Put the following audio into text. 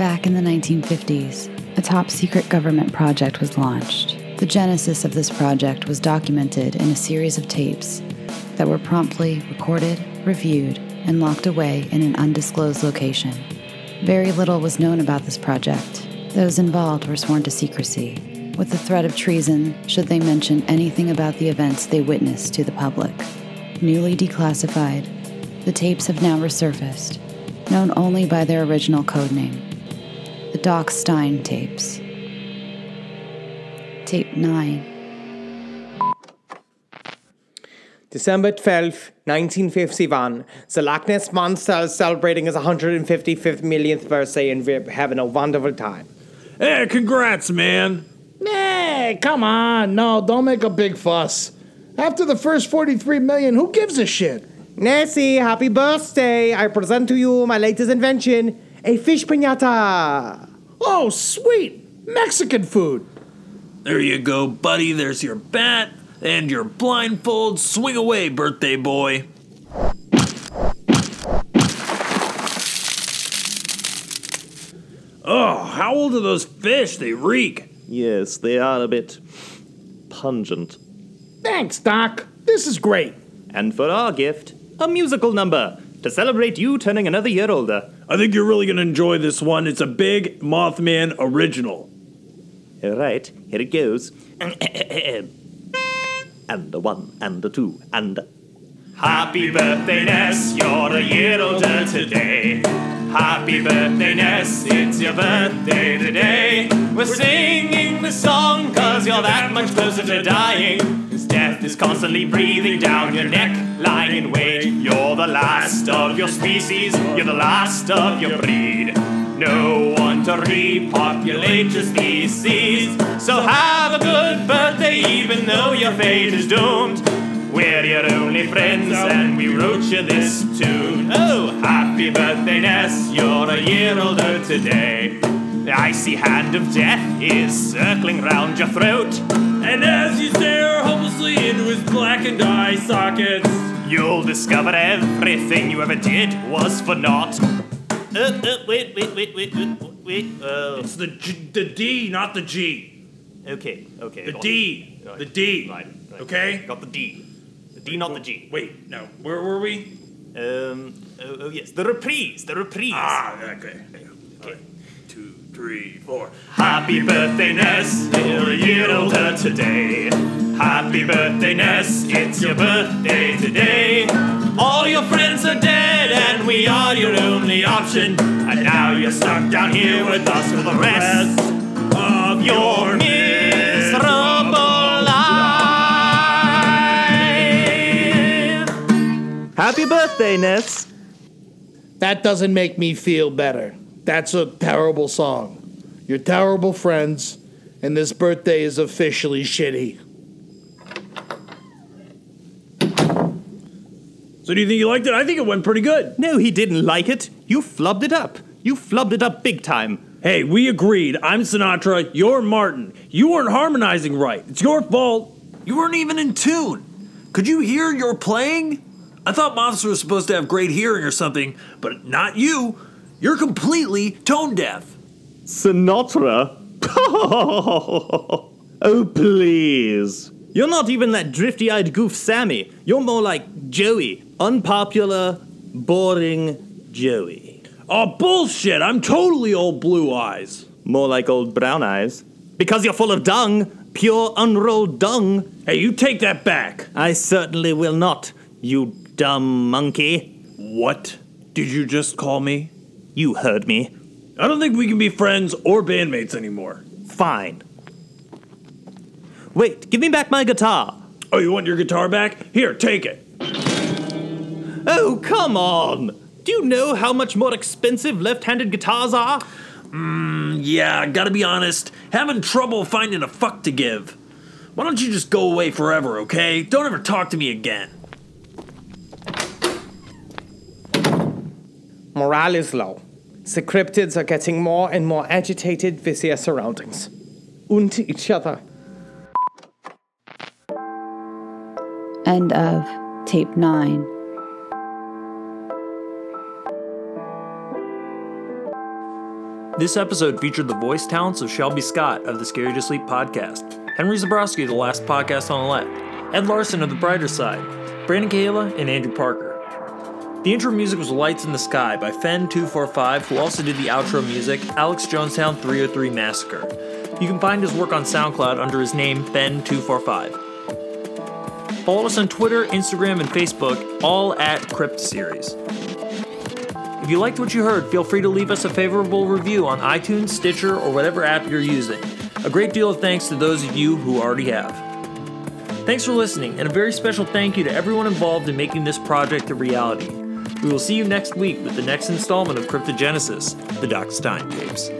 Back in the 1950s, a top secret government project was launched. The genesis of this project was documented in a series of tapes that were promptly recorded, reviewed, and locked away in an undisclosed location. Very little was known about this project. Those involved were sworn to secrecy, with the threat of treason should they mention anything about the events they witnessed to the public. Newly declassified, the tapes have now resurfaced, known only by their original codename the Doc Stein tapes. Tape 9. December 12th, 1951. The Loch Ness Monster is celebrating his 155th millionth birthday, and we're having a wonderful time. Hey, congrats, man. Hey, come on. No, don't make a big fuss. After the first 43 million, who gives a shit? Nessie, happy birthday! I present to you my latest invention, a fish pinata. Oh, sweet. Mexican food. There you go, buddy. There's your bat and your blindfold. Swing away, birthday boy. Oh, how old are those fish? They reek. Yes, they are a bit pungent. Thanks, Doc. This is great. And for our gift, a musical number to celebrate you turning another year older. I think you're really going to enjoy this one. It's a big Mothman original. All right, here it goes. and a one, and a two, and a. Happy birthday, Ness, you're a year older today. Happy birthday, Ness, it's your birthday today. We're singing the song cause you're that much closer to dying. Constantly breathing down your neck, lying in wait. You're the last of your species, you're the last of your breed. No one to repopulate your species. So have a good birthday, even though your fate is doomed. We're your only friends, and we wrote you this tune. Oh, happy birthday, Ness, you're a year older today. The icy hand of death is circling round your throat. And as you stare hopelessly into his blackened eye sockets, You'll discover everything you ever did was for naught. Uh, uh, wait, wait, wait, wait, wait, wait. Uh, it's the G- the D, not the G. okay, okay. The D, it. Right, the D. Right, right. Okay. Got the D. The D, not the G. Wait, no. Where were we? Um, oh, oh yes, the reprise, the reprise. Ah, okay. Okay. Two, three, four. Happy birthday, Ness, you're a year older today. Happy birthday, Ness, it's your birthday today. All your friends are dead, and we are your only option. And now you're stuck down here with us for the rest of your miserable life. Happy birthday, Ness! That doesn't make me feel better. That's a terrible song. You're terrible friends, and this birthday is officially shitty. So do you think you liked it? I think it went pretty good. No, he didn't like it. You flubbed it up. You flubbed it up big time. Hey, we agreed. I'm Sinatra. You're Martin. You weren't harmonizing right. It's your fault. You weren't even in tune. Could you hear your playing? I thought Moths was supposed to have great hearing or something, but not you. You're completely tone deaf. Sinatra? oh, please. You're not even that drifty eyed goof Sammy. You're more like Joey. Unpopular, boring Joey. Oh, bullshit. I'm totally old blue eyes. More like old brown eyes. Because you're full of dung. Pure unrolled dung. Hey, you take that back. I certainly will not, you dumb monkey. What did you just call me? You heard me. I don't think we can be friends or bandmates anymore. Fine. Wait, give me back my guitar. Oh, you want your guitar back? Here, take it. Oh, come on! Do you know how much more expensive left handed guitars are? Hmm, yeah, gotta be honest, having trouble finding a fuck to give. Why don't you just go away forever, okay? Don't ever talk to me again. Morale is low. The cryptids are getting more and more agitated with their surroundings. And each other. End of tape 9. This episode featured the voice talents of Shelby Scott of the Scare You to Sleep podcast, Henry Zebrowski of the Last Podcast on the Left, Ed Larson of The Brighter Side, Brandon Kayla, and Andrew Parker. The intro music was Lights in the Sky by Fen245, who also did the outro music, Alex Jonestown 303 Massacre. You can find his work on SoundCloud under his name, Fen245. Follow us on Twitter, Instagram, and Facebook, all at Crypt Series. If you liked what you heard, feel free to leave us a favorable review on iTunes, Stitcher, or whatever app you're using. A great deal of thanks to those of you who already have. Thanks for listening, and a very special thank you to everyone involved in making this project a reality. We will see you next week with the next installment of Cryptogenesis, the Doc Stein tapes.